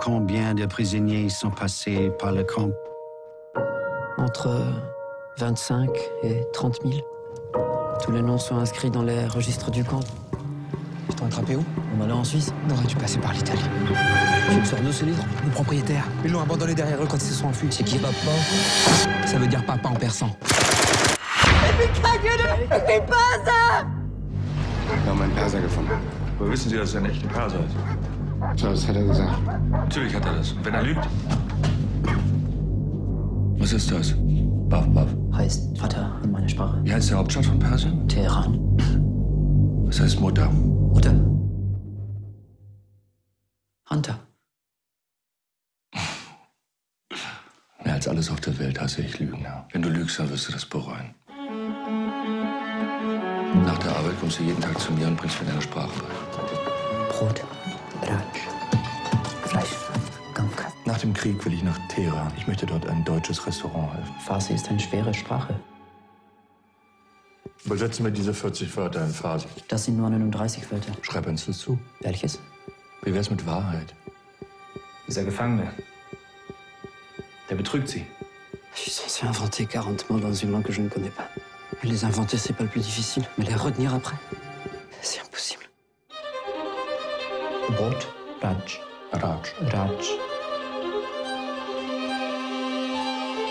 combien de prisonniers sont passés par le camp? Entre 25 et 30 000. Tous les noms sont inscrits dans les registres du camp. Ils t'ont attrapé où? On allait en Suisse. On aurait dû passer par l'Italie. Tu me sors d'où ce livre? Le propriétaire. Ils l'ont abandonné derrière eux quand ils se sont enfuis. C'est qui papa? Ça veut dire papa en persan. Wir haben einen Perser gefunden. Woher wissen Sie, dass er ein echter Perser ist? So, das hat er gesagt. Natürlich hat er das. Und wenn er lügt? Was ist das? Baff, baff. Heißt Vater in meiner Sprache. Wie heißt die Hauptstadt von Persien? Teheran. Was heißt Mutter? Mutter. Hunter. Mehr als alles auf der Welt hasse ich Lügner. Wenn du lügst, dann wirst du das bereuen. Nach der Arbeit kommst du jeden Tag zu mir und bringst mir deine Sprache bei. Brot. Ratsch. Fleisch. Gamka. Nach dem Krieg will ich nach Teheran. Ich möchte dort ein deutsches Restaurant helfen. Farsi ist eine schwere Sprache. Übersetze mir diese 40 Wörter in Farsi. Das sind nur 39 Wörter. Schreib eins dazu. Welches Wie wär's mit Wahrheit? Dieser Gefangene, der betrügt sie. Je suis censé inventer 40 mots dans une langue que je ne connais pas. Les inventer, c'est pas le plus difficile. Mais les retenir après, c'est impossible. Brot. Ratsch. Raj. Ratsch.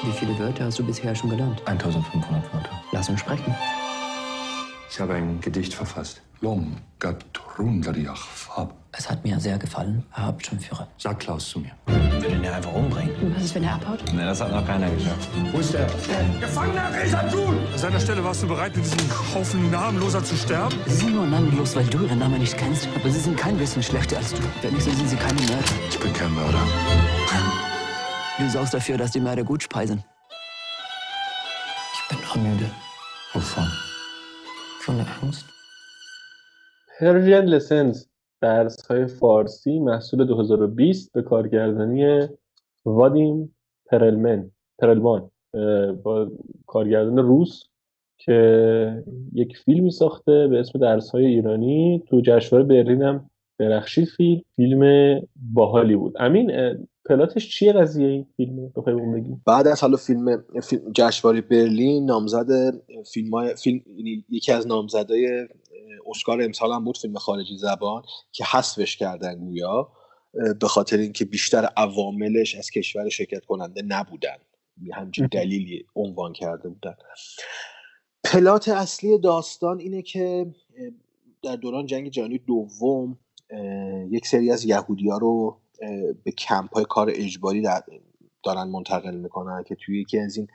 Wie viele Wörter hast du bisher schon gelernt? 1500 Wörter. Lass uns sprechen. Ich habe ein Gedicht verfasst. Lom Gatrundariach Fab. Es hat mir sehr gefallen, Herr Hauptschirmführer. Sag Klaus zu mir. Will ihn ja einfach umbringen. Was ist, wenn er abhaut? Nee, das hat noch keiner geschafft. Wo ist der? An seiner Stelle warst du bereit, mit diesem Haufen Namenloser zu sterben? Sie sind nur namenlos, weil du ihren Namen nicht kennst. Aber sie sind kein bisschen schlechter als du. Wenigstens sind sie keine Mörder. Ich bin kein Mörder. Du sorgst dafür, dass die Mörder gut speisen. Ich bin noch müde. Wovon? Von der Angst. پرژین لسنس درس های فارسی محصول 2020 به کارگردانی وادیم پرلمن پرلمان با کارگردان روس که یک فیلمی ساخته به اسم درس های ایرانی تو جشنواره برلین هم درخشید فیلم فیلم باحالی بود امین پلاتش چیه قضیه این فیلم بخوای بگی. بعد از حالا فیلم, فیلم جشنواره برلین نامزد فیلم, های فیلم یعنی یکی از نامزدای اسکار امسال هم بود فیلم خارجی زبان که حذفش کردن گویا به خاطر اینکه بیشتر عواملش از کشور شرکت کننده نبودن. همچین دلیلی عنوان کرده بودن. پلات اصلی داستان اینه که در دوران جنگ جهانی دوم یک سری از یهودی ها رو به کمپ های کار اجباری در- دارن منتقل می‌کنن که توی یکی از این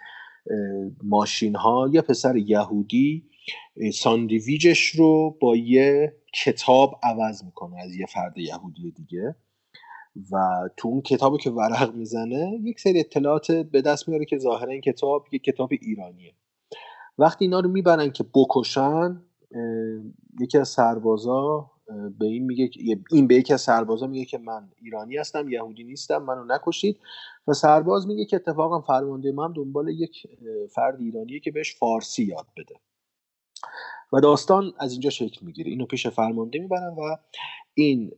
ماشین ها یه پسر یهودی اه، ساندویجش رو با یه کتاب عوض می‌کنه از یه فرد یهودی دیگه و تو اون کتابی که ورق می‌زنه یک سری اطلاعات به دست میاره که ظاهرا این کتاب یک کتاب ایرانیه. وقتی اینا رو می‌برن که بکشن یکی از سربازا به این میگه این به یکی از سربازا میگه که من ایرانی هستم یهودی نیستم منو نکشید. و سرباز میگه که اتفاقا فرمانده ما هم دنبال یک فرد ایرانیه که بهش فارسی یاد بده. و داستان از اینجا شکل می‌گیره. اینو پیش فرمانده می‌برن و این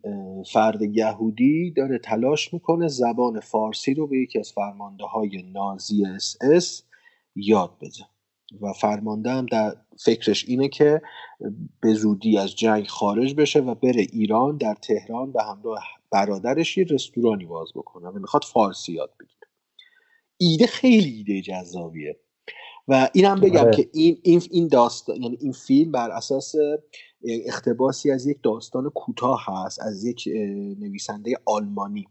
فرد یهودی داره تلاش می‌کنه زبان فارسی رو به یکی از فرمانده های نازی اس اس یاد بده. و فرمانده هم در فکرش اینه که به زودی از جنگ خارج بشه و بره ایران در تهران به همراه برادرش یه رستورانی باز بکنه و می‌خواد فارسی یاد بگیره. ایده خیلی ایده جذابیه. و اینم بگم آره. که این این این داستان یعنی این فیلم بر اساس اقتباسی از یک داستان کوتاه هست از یک نویسنده آلمانی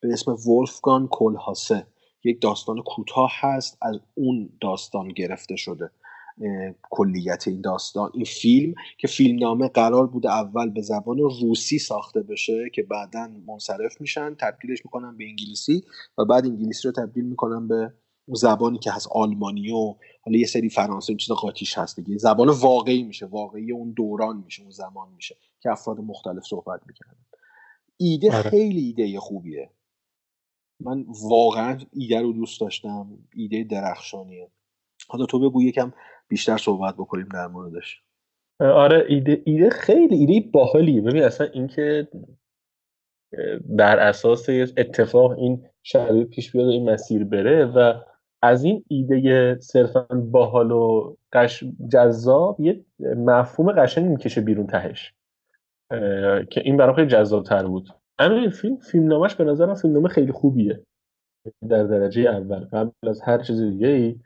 به اسم ولفگان کلهاسه یک داستان کوتاه هست از اون داستان گرفته شده کلیت این داستان این فیلم که فیلم نامه قرار بوده اول به زبان روسی ساخته بشه که بعدا منصرف میشن تبدیلش می‌کنن به انگلیسی و بعد انگلیسی رو تبدیل می‌کنن به زبانی که هست آلمانی و حالا یه سری فرانسه این چیز قاطیش هست دیگه. زبان واقعی میشه واقعی اون دوران میشه اون زمان میشه که افراد مختلف صحبت می‌کردن. ایده آره. خیلی ایده خوبیه. من واقعا ایده رو دوست داشتم ایده درخشانیه. حالا تو بگو یکم بیشتر صحبت بکنیم در موردش. آره ایده ایده خیلی ایده باحالیه. ببین اصلا اینکه بر اساس اتفاق این شرایط پیش بیاد و این مسیر بره و از این ایده صرفا باحال و قش جذاب یه مفهوم قشنگ می‌کشه بیرون تهش. که این برام خیلی جذابتر بود. همین فیلم فیلم نامش به نظرم فیلم نامه خیلی خوبیه. در درجه اول. قبل از هر چیز دیگه ای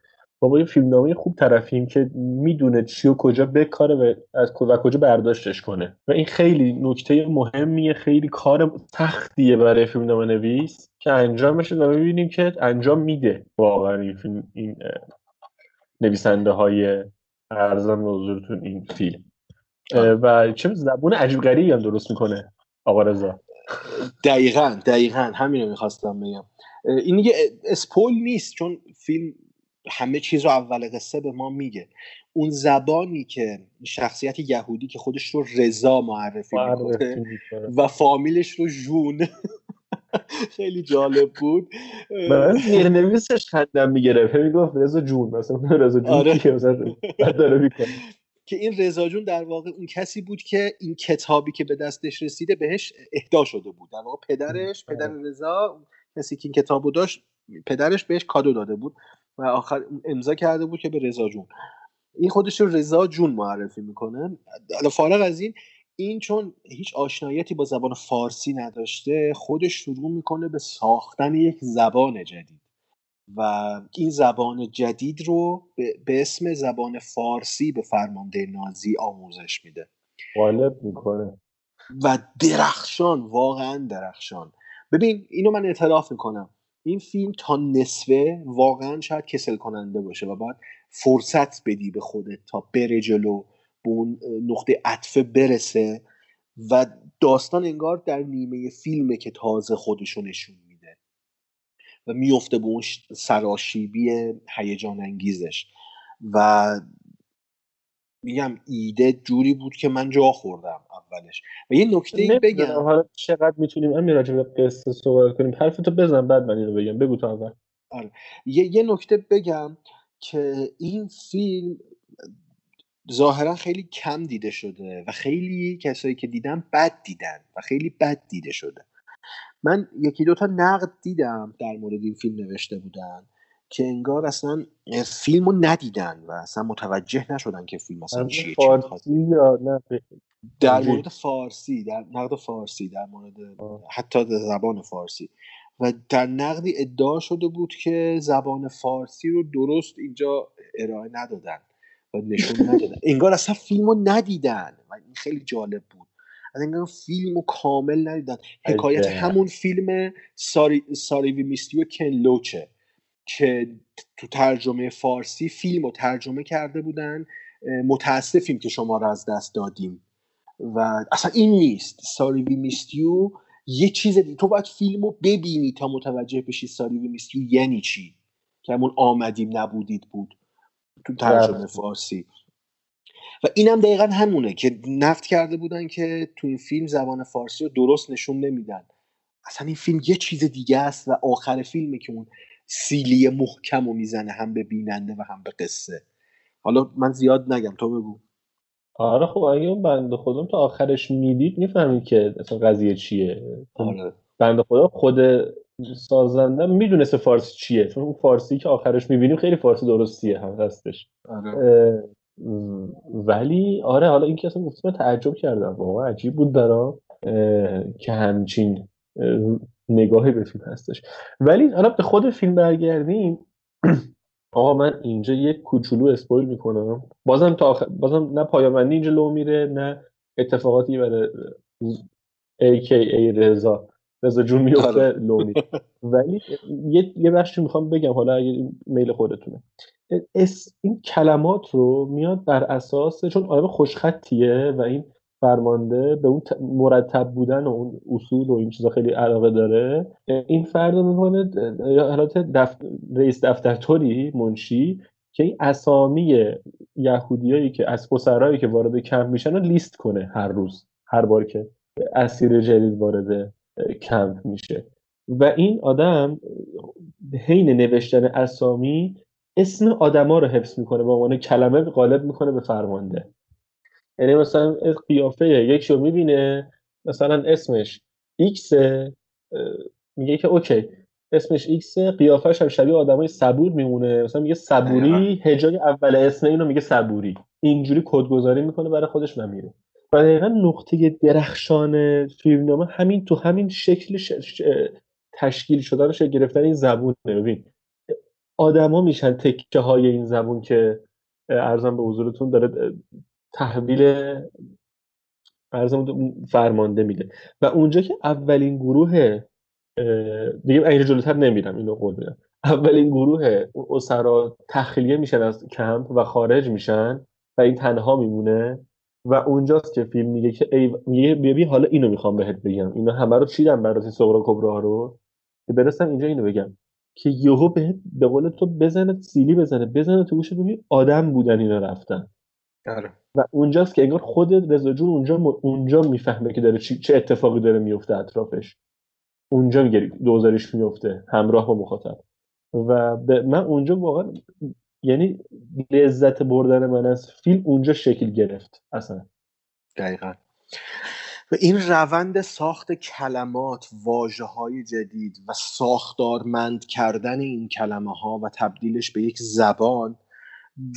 ما با یه فیلمنامه خوب طرفیم که می‌دونه چی و کجا بکاره و از و کجا برداشتش کنه. و این خیلی نکته مهمیه خیلی کار سختیه برای فیلمنامه نویس که انجام بشه و می‌بینیم که انجام میده واقعا این فیلم این نویسنده های ارزان این فیلم. و چه زبون عجیب غریبی هم درست می‌کنه آقا رضا. دقیقا دقیقا همین رو می‌خواستم بگم. این دیگه اسپول نیست چون فیلم همه چیز رو اول قصه به ما میگه. اون زبانی که شخصیت یهودی که خودش رو رضا معرفی می‌کنه و فامیلش رو جون. خیلی جالب بود. من نویسش خندم می‌گرفت. می‌گفت رضا جون مثلا رضا جون آره. که مثلا داره می‌کنه. که این رضا جون در واقع اون کسی بود که این کتابی که به دستش رسیده بهش اهدا شده بود. در واقع پدرش پدر رضا کسی که این کتابو داشت پدرش بهش کادو داده بود و آخر امضا کرده بود که به رضا جون. این خودش رو رضا جون معرفی می‌کنه. فارغ از این این چون هیچ آشناییتی با زبان فارسی نداشته خودش شروع می‌کنه به ساختن یک زبان جدید. و این زبان جدید رو به اسم زبان فارسی به فرمانده نازی آموزش میده. غالب می‌کنه. و درخشان واقعا درخشان. ببین اینو من اعتراف می‌کنم. این فیلم تا نصفه واقعا شاید کسل کننده باشه و باید فرصت بدی به خودت تا بره جلو به اون نقطه عطفه برسه و داستان انگار در نیمه فیلمه که تازه خودشو نشون و میفته به اون سراشیبی هیجان انگیزش. و میگم ایده جوری بود که من جا خوردم اولش. و یه نکته بگم. حالا چقدر می‌تونیم؟ همین راجع به قصه صحبت کنیم. حرفتو بزن بعد من اینو بگم. بگو تا اول. آره. یه،, یه نکته بگم که این فیلم ظاهرا خیلی کم دیده شده و خیلی کسایی که دیدن بد دیدن و خیلی بد دیده شده. من یکی دوتا نقد دیدم در مورد این فیلم نوشته بودن که انگار اصلا فیلم رو ندیدن و اصلا متوجه نشدن که فیلم اصلا چیه فارسی یا نه؟ در مورد فارسی در نقد فارسی در مورد حتی در زبان فارسی. و در نقدی ادعا شده بود که زبان فارسی رو درست اینجا ارائه ندادن و نشون ندادن. انگار اصلا فیلم رو ندیدن و این خیلی جالب بود. از انگار فیلم رو کامل ندیدن. حکایت همون فیلم ساری, ساری وی میستیو کن لوچه که تو ترجمه فارسی فیلم رو ترجمه کرده بودن. متاسفیم که شما رو از دست دادیم. و اصلا این نیست. ساری وی میستیو یه چیز دیگه تو باید فیلم رو ببینی تا متوجه بشی ساری وی میستیو یعنی چی. که همون آمدیم نبودید بود تو ترجمه فارسی. و اینم دقیقا همونه که نفت کرده بودن که تو این فیلم زبان فارسی رو درست نشون نمیدن. اصلا این فیلم یه چیز دیگه است و آخر فیلمه که اون سیلی محکم رو می‌زنه هم به بیننده و هم به قصه. حالا من زیاد نگم تو بگو. آره خب اگه اون بنده خودم تا آخرش می‌دید می‌فهمید که اصلا قضیه چیه. آره. بنده خدا خود سازنده می‌دونسته فارسی چیه. چون اون فارسی که آخرش می‌بینیم خیلی فارسی درستیه هم هستش آره. ولی آره حالا این که اصلا گفتم تعجب کردم. واقعا عجیب بود برام که همچین نگاهی به فیلم هستش. ولی حالا به خود فیلم برگردیم. آقا من اینجا یک کوچولو اسپویل می‌کنم. بازم تا آخر... بازم نه پایامندی اینجا لو میره نه اتفاقاتی برای AKA رضا. رضا جون میفته لو میره ولی یه یه بخشی می‌خوام بگم حالا اگه میل خودتونه. اس این کلمات رو میاد بر اساس چون آدم خوشخطیه و این فرمانده به اون مرتب بودن و اون اصول و این چیزا خیلی علاقه داره. این فرد می‌کنه حالات دف... رئیس دفترطوری منشی که این اسامی یهودیایی که از پسرهایی که وارد کمپ میشن رو لیست کنه هر روز هر بار که اسیر جدید وارد کمپ میشه. و این آدم حین نوشتن اسامی اسم آدما رو حفظ می‌کنه به عنوان کلمه قالب می‌کنه به فرمانده. یعنی مثلا قیافه یکی رو می‌بینه مثلا اسمش X میگه که okay اسمش X قیافش هم شبیه آدمای صبور میمونه. مثلا میگه صبوری هجای اول اسم اینو میگه صبوری. اینجوری کدگذاری می‌کنه برای خودش و میره. و دقیقا نقطه درخشان فیلمنامه همین تو همین شکل ش... ش... تشکیل شدن شکل گرفتن این زبون ببین آدما میشن تکه های این زبون که ارزم به حضورتون داره تحویل ارزم فرمانده میده. و اونجا که اولین گروه دیگه اینجا جلوتر نمیرم اینو قول میدم. اولین گروه اسرا تخلیه میشن از کمپ و خارج میشن و این تنها میمونه. و اونجاست که فیلم میگه که ای میگه ببین حالا اینو می‌خوام بهت بگم. اینا همه رو چیدم برات صغرا کبرا رو؟ که برسم اینجا اینو بگم. که یهو به به قول تو بزنه سیلی بزنه بزنه تو گوش ببین آدم بودن اینا رفتن. آره. و اونجاست که انگار خود رضا جون اونجا م... اونجا می‌فهمه که داره چی... چه اتفاقی داره میفته اطرافش. اونجا میگه دوزارش میفته همراه با مخاطب. و به من اونجا واقعا یعنی لذت بردن من از فیلم اونجا شکل گرفت اصلا. دقیقا. و این روند ساخت کلمات واجه های جدید و ساختارمند کردن این کلمه ها و تبدیلش به یک زبان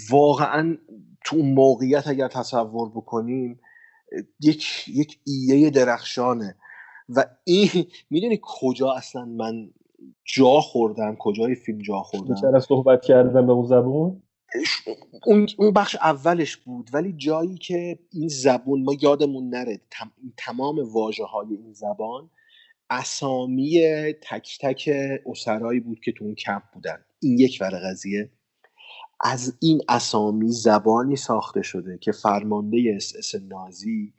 واقعا تو اون موقعیت اگر تصور بکنیم یک یک ایه درخشانه. و این می‌دونی کجا اصلا من جا خوردم کجای فیلم جا خوردم چرا صحبت کردم به اون زبون؟ اون بخش اولش بود ولی جایی که این زبون ما یادمون نره تم... تمام واژه های این زبان اسامی تک تک اسرایی بود که تو اون کمپ بودن. این یک ور قضیه. از این اسامی زبانی ساخته شده که فرمانده اس اس نازی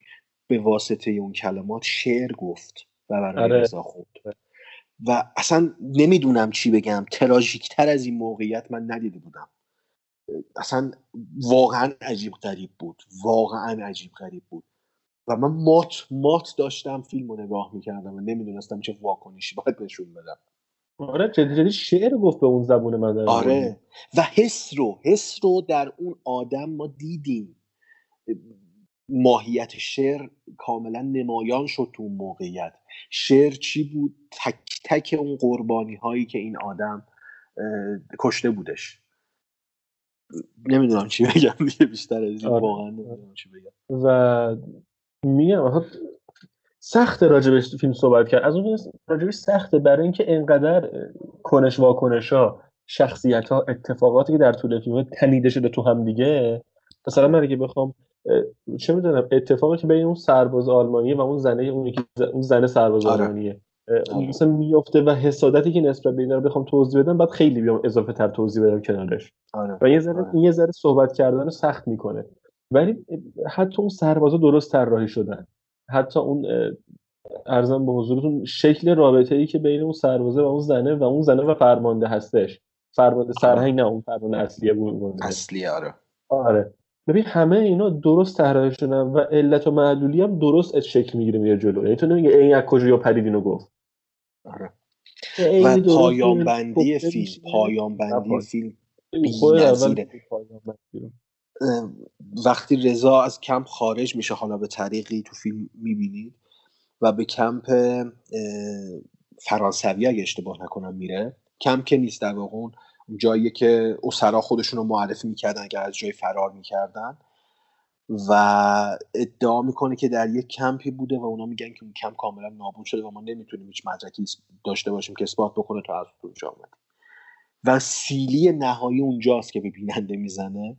به واسطه اون کلمات شعر گفت و برای آره. رضا خوند و اصلا نمی‌دونم چی بگم. تراژیکتر از این موقعیت من ندیده بودم. اصلا واقعا عجیب غریب بود. واقعا عجیب غریب بود. و من مات مات داشتم فیلم رو نگاه می‌کردم و نمی‌دونستم چه واکنشی باید نشون بدم. آره جدی جدی شعر گفت به اون زبون من آره. و حس رو حس رو در اون آدم ما دیدیم. ماهیت شعر کاملا نمایان شد تو اون موقعیت. شعر چی بود؟ تک تک اون قربانی هایی که این آدم کشته بودش. نمی‌دونم چی بگم دیگه بیشتر از این آره. واقعا نمی‌دونم چی بگم. و میگم سخت راجبش فیلم صحبت کرد. از اون راجبش سخته برای اینکه انقدر کنش واکنش ها شخصیت ها اتفاقاتی که در طول فیلم تنیده شده تو هم دیگه مثلا من اگه بخوام چه می‌دونم اتفاقی که بین اون سرباز آلمانیه و اون زنه اون, یکی اون زن سرباز آره. آلمانیه. آره. مثلا میفته و حسادتی که نسبت به اینا رو بخوام توضیح بدم بعد خیلی بیام اضافه تر توضیح بدم کنارش. آره. و یه ذره آره. این یه ذره صحبت کردن رو سخت می‌کنه. ولی حتی اون سربازا درست طراحی شدن. حتی اون ارزم به حضورتون شکل رابطه ای که بین اون سربازه و اون زنه و اون زنه و فرمانده هستش. فرمانده سرهنگ نه اون فرمانده اصلیه بود اصلی آره. آره. ببین همه اینا درست طراحی شدن و علت و معلولی هم درست از شکل می‌گیره میره جلو. یعنی تو نمیگه این از کجا یا پرید اینو گفت. آره. و درست پایان بندی فیلم. پایان بندی. فیلم وقتی رضا از کمپ خارج میشه حالا به طریقی تو فیلم می‌بینید و به کمپ فرانسوی اگه اشتباه نکنم میره. کمپ که نیست در واقع اون جایی که اسرا خودشون رو معرفی می‌کردن که از جای فرار می‌کردن. و ادعا می‌کنه که در یک کمپی بوده و اونا میگن که اون کمپ کاملا نابود شده و ما نمی‌تونیم هیچ مدرکی داشته باشیم که اثبات بکنه تا از اونجا آمد و سیلی نهایی اونجاست که به بیننده می‌زنه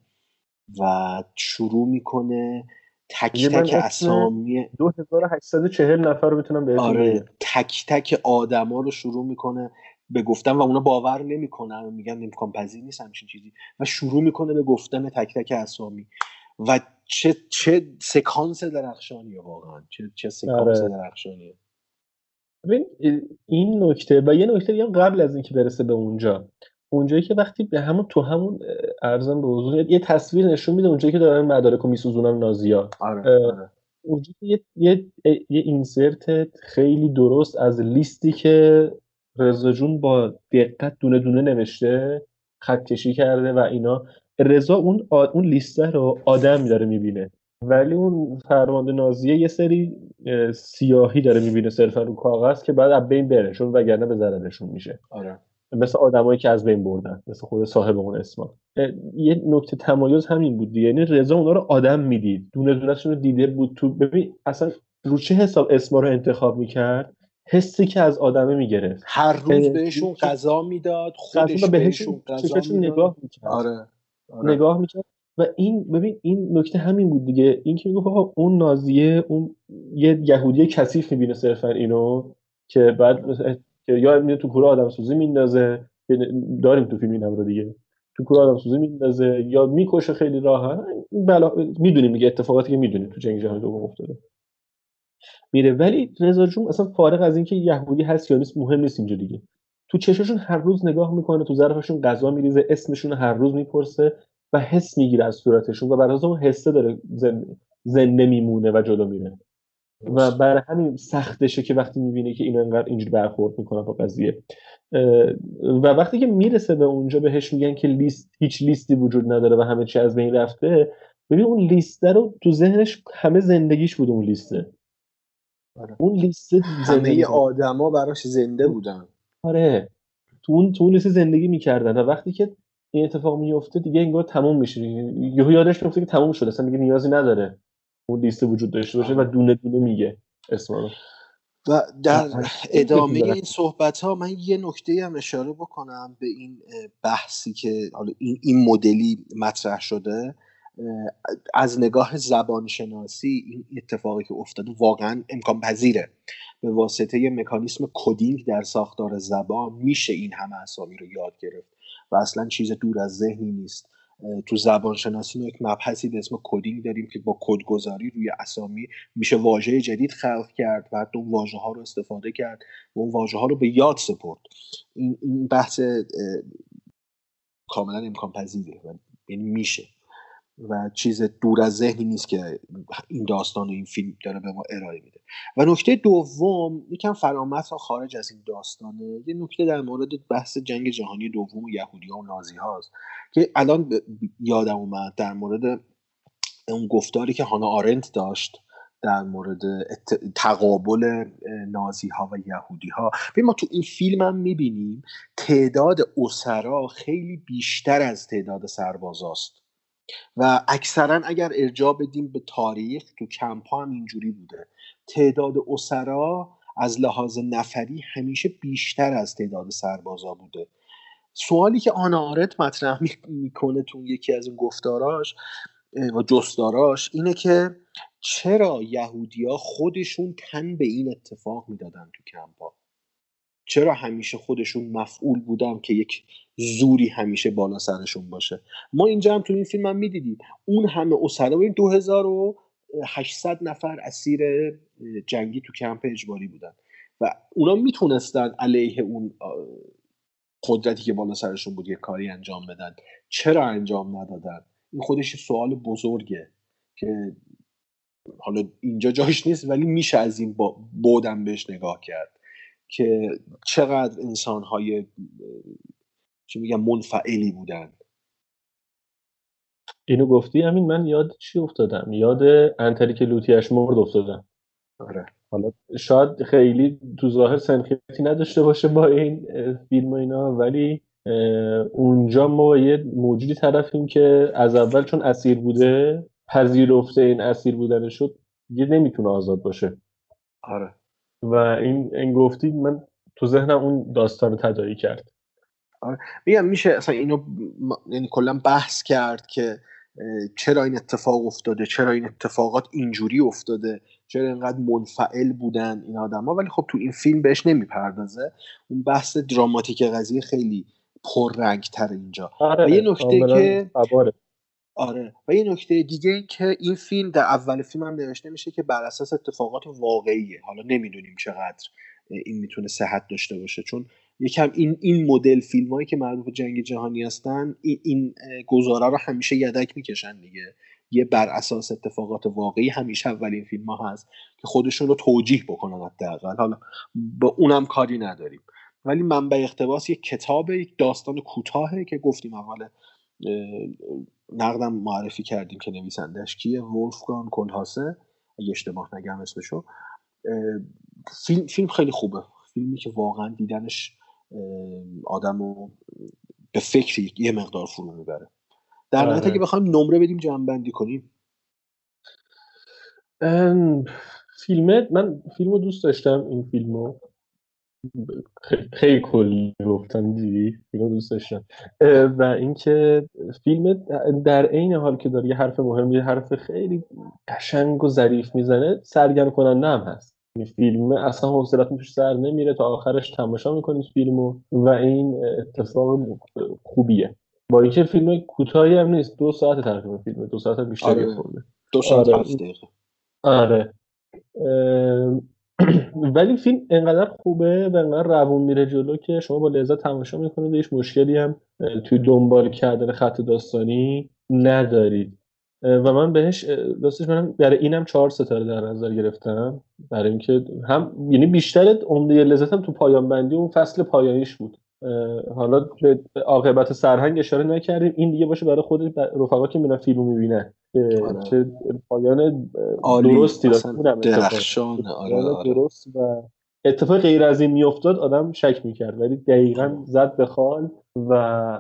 و شروع می‌کنه تک من تک اسامی 2840 نفر رو می‌تونم بهتون آره تک تک آدما رو شروع می‌کنه به گفتن و اونا باور نمی‌کنن میگن امکان پذیر نیست همچین چیزی. و شروع می‌کنه به گفتن تک تک اسامی. و چه چه سکانس درخشانیه واقعا. چه چه سکانس آره. درخشانیه. ببین این نکته و یه نکته دیگه قبل از اینکه برسه به اونجا. اونجایی که وقتی به همون تو همون ارزم به حضور یه تصویر نشون میده اونجایی که دارن مدارک رو میسوزونن نازیا آره آره. اونجا یه, یه, یه اینسرت خیلی درست از لیستی که رضا جون با دقت دونه دونه نوشته خط کشی کرده و اینا. رضا اون آ- اون لیسته رو آدم داره می‌بینه. ولی اون فرمانده نازیه یه سری اه، سیاهی داره می‌بینه صرفا رو کاغذ که بعد از بین بره چون وگرنه به ضررشون میشه. آره. مثل آدمایی که از بین بردن مثل خود صاحب اون اسما. یه نکته تمایز همین بود دیگه. یعنی رضا اونا رو آدم می‌دید. دونه دونهشون رو دیده بود تو ببین اصلا رو چه حساب اسما رو انتخاب می‌کرد؟ حسی که از آدمه می‌گرفت. هر روز اه، بهشون غذا می‌داد خودش بهشون بهشون غذا نگاه می‌کرد. آره آره. نگاه می‌کرد. و این ببین این نکته همین بود دیگه. این که می‌گفت آقا اون نازیه اون یه یهودی کثیف می‌بینه صرفا اینو که بعد که یا میره تو کوره آدم سوزی میندازه. که داریم تو فیلم اینم رو دیگه. تو کوره آدم سوزی میندازه. یا می‌کشه خیلی راحت. بلا می‌دونیم دیگه اتفاقاتی که می‌دونیم تو جنگ جهانی دوم افتاده. میره. ولی رضا جون اصلا فارغ از اینکه یهودی هست یا نیست مهم نیست اینجا دیگه. تو چشاشون هر روز نگاه می‌کنه تو ظرفشون غذا میریزه اسمشون هر روز می‌پرسه و حس می‌گیره از صورتشون و بر اساس اون حسه داره زنده, زنده میمونه و جلو میره. و برای همین سختشه که وقتی می‌بینه که اینا انقدر اینجوری برخورد می‌کنن با قضیه. و وقتی که می‌رسه به اونجا بهش میگن که لیست هیچ لیستی وجود نداره و همه چی از بین رفته. ببین اون لیسته رو تو ذهنش همه زندگیش بود اون لیسته. آره. اون لیست همه آدما براش زنده بودن. آره. تو اون تو اون لیست زندگی می‌کردن. و وقتی که این اتفاق میفته دیگه انگار تموم میشه. یهو یادش میفته که تموم شده. اصلا دیگه نیازی نداره اون لیست وجود داشته باشه و دونه دونه میگه اسما رو و در آره. ادامه. این صحبت ها من یه نکته هم اشاره بکنم به این بحثی که حالا این, این مدلی مطرح شده. از نگاه زبان شناسی این اتفاقی که افتاده واقعا امکان پذیره. به واسطه یه مکانیسم coding در ساختار زبان میشه این همه اسامی رو یاد گرفت و اصلا چیز دور از ذهنی نیست. تو زبان شناسی ما یک مبحثی به اسم coding داریم که با کدگذاری روی اسامی میشه واژه جدید خلق کرد و حتی اون واژه ها رو استفاده کرد و اون واژه ها رو به یاد سپرد. این, بحث کاملا امکان پذیره و یعنی میشه. و چیز دور از ذهنی نیست که این داستان و این فیلم داره به ما ارائه میده. و نکته دوم یکم فرامت و خارج از این داستانه یه نکته در مورد بحث جنگ جهانی دوم و یهودی ها و نازی هاست که الان یادم اومد در مورد اون گفتاری که هانا آرنت داشت در مورد تقابل نازی ها و یهودی ها. ما تو این فیلم هم می‌بینیم تعداد اسرا خیلی بیشتر از تعداد سربازاست. و اکثرا اگر ارجاع بدیم به تاریخ تو کمپ ها هم اینجوری بوده تعداد اسرا از لحاظ نفری همیشه بیشتر از تعداد سربازا بوده. سوالی که آنا آرت مطرح می‌کنه تو یکی از این گفتاراش و جستاراش اینه که چرا یهودیا خودشون تن به این اتفاق می‌دادن تو کمپا چرا همیشه خودشون مفعول بودن که یک زوری همیشه بالا سرشون باشه؟ ما اینجا هم تو این فیلم هم می‌دیدیم. اون همه اسرا ببین 2800 نفر اسیر جنگی تو کمپ اجباری بودن و اونا می‌تونستن علیه اون قدرتی که بالا سرشون بود یه کاری انجام بدن. چرا انجام ندادن؟ این خودش سوال بزرگه که حالا اینجا جاش نیست ولی میشه از این بودم بهش نگاه کرد. که چقدر انسان های چی میگم منفعلی بودن. اینو گفتی همین من یاد چی افتادم؟ یاد انتری که لوتیش مرد افتادم. آره. حالا شاید خیلی تو ظاهر سنخیتی نداشته باشه با این فیلم و اینا ولی اونجا ما با یه موجودی طرفیم که از اول چون اسیر بوده پذیرفته این اسیر بودن شد دیگه نمی‌تونه آزاد باشه. آره. و این این گفتی من تو ذهنم اون داستان رو تداعی کرد. میگم میشه اصلا اینو یعنی کلا بحث کرد که چرا این اتفاق افتاده؟ چرا این اتفاقات اینجوری افتاده؟ چرا اینقدر منفعل بودن این آدما؟ ولی خب تو این فیلم بهش نمی‌پردازه. اون بحث دراماتیک قضیه خیلی پررنگ تر اینجا. آره و یه نکته که. آره. و یه نکته دیگه این که این فیلم در اول فیلم هم نوشته میشه که بر اساس اتفاقات واقعیه. حالا نمی‌دونیم چقدر این می‌تونه صحت داشته باشه. چون یکم این این مدل فیلم هایی که مربوط به جنگ جهانی هستن این, این گزاره رو همیشه یدک می‌کشن دیگه. یه بر اساس اتفاقات واقعی همیشه اولین فیلم ها هست که خودشون رو توجیه بکنن حداقل. حالا با اونم کاری نداریم. ولی منبع اقتباس یک کتاب یک داستان کوتاهه که گفتیم اول نقدم معرفی کردیم که نویسندش کیه. ولفگان کلهاسه اگه اشتباه نگم اسمشو. فیلم, فیلم خیلی خوبه. فیلمی که واقعا دیدنش آدم رو به فکری یه مقدار فرو می‌بره. در نهایت آره. اگه بخوایم نمره بدیم جمع کنیم. فیلمت من فیلم رو دوست داشتم این فیلم رو خیلی کلی گفتم دیدی؟ فیلم دوست داشتم. و اینکه فیلم در عین حال که داره یه حرف مهم یه حرف خیلی قشنگ و ظریف می‌زنه سرگرم کننده هم هست. فیلم اصلا حوصلتون توش سر نمیره تا آخرش تماشا می‌کنید فیلمو و این اتفاق خوبیه. با اینکه فیلم کوتاهی هم نیست دو ساعت تقریبا فیلم دو ساعت بیشتری آره. خورده. دو ساعت آره. آره. ولی فیلم انقدر خوبه و انقدر روون میره جلو که شما با لذت تماشا می‌کنید هیچ مشکلی هم توی دنبال کردن خط داستانی ندارید. و من بهش راستش منم برای اینم چهار ستاره در نظر گرفتم. برای اینکه هم یعنی بیشتر عمده لذتم تو پایان بندی اون فصل پایانیش بود. حالا به عاقبت سرهنگ اشاره نکردیم. این دیگه باشه برای خود رفقا که میرن فیلمو می‌بینن. آره. چه پایان. درستی درخشان. آره آره. درست و اتفاق غیر از این میافتاد آدم شک می‌کرد. ولی دقیقا زد به خال و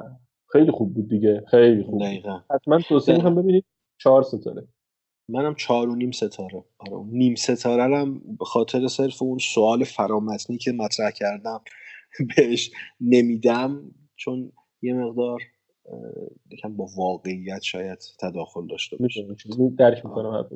خیلی خوب بود دیگه. خیلی خوب دقیقا. حتما توصیه. می‌کنم ببینید. چهار ستاره. منم چهار و نیم ستاره. آره نیم ستاره هم به خاطر صرف اون سوال فرامتنی که مطرح کردم بهش نمیدم چون یه مقدار یکم با واقعیت شاید تداخل داشته باشه. درک می‌کنم.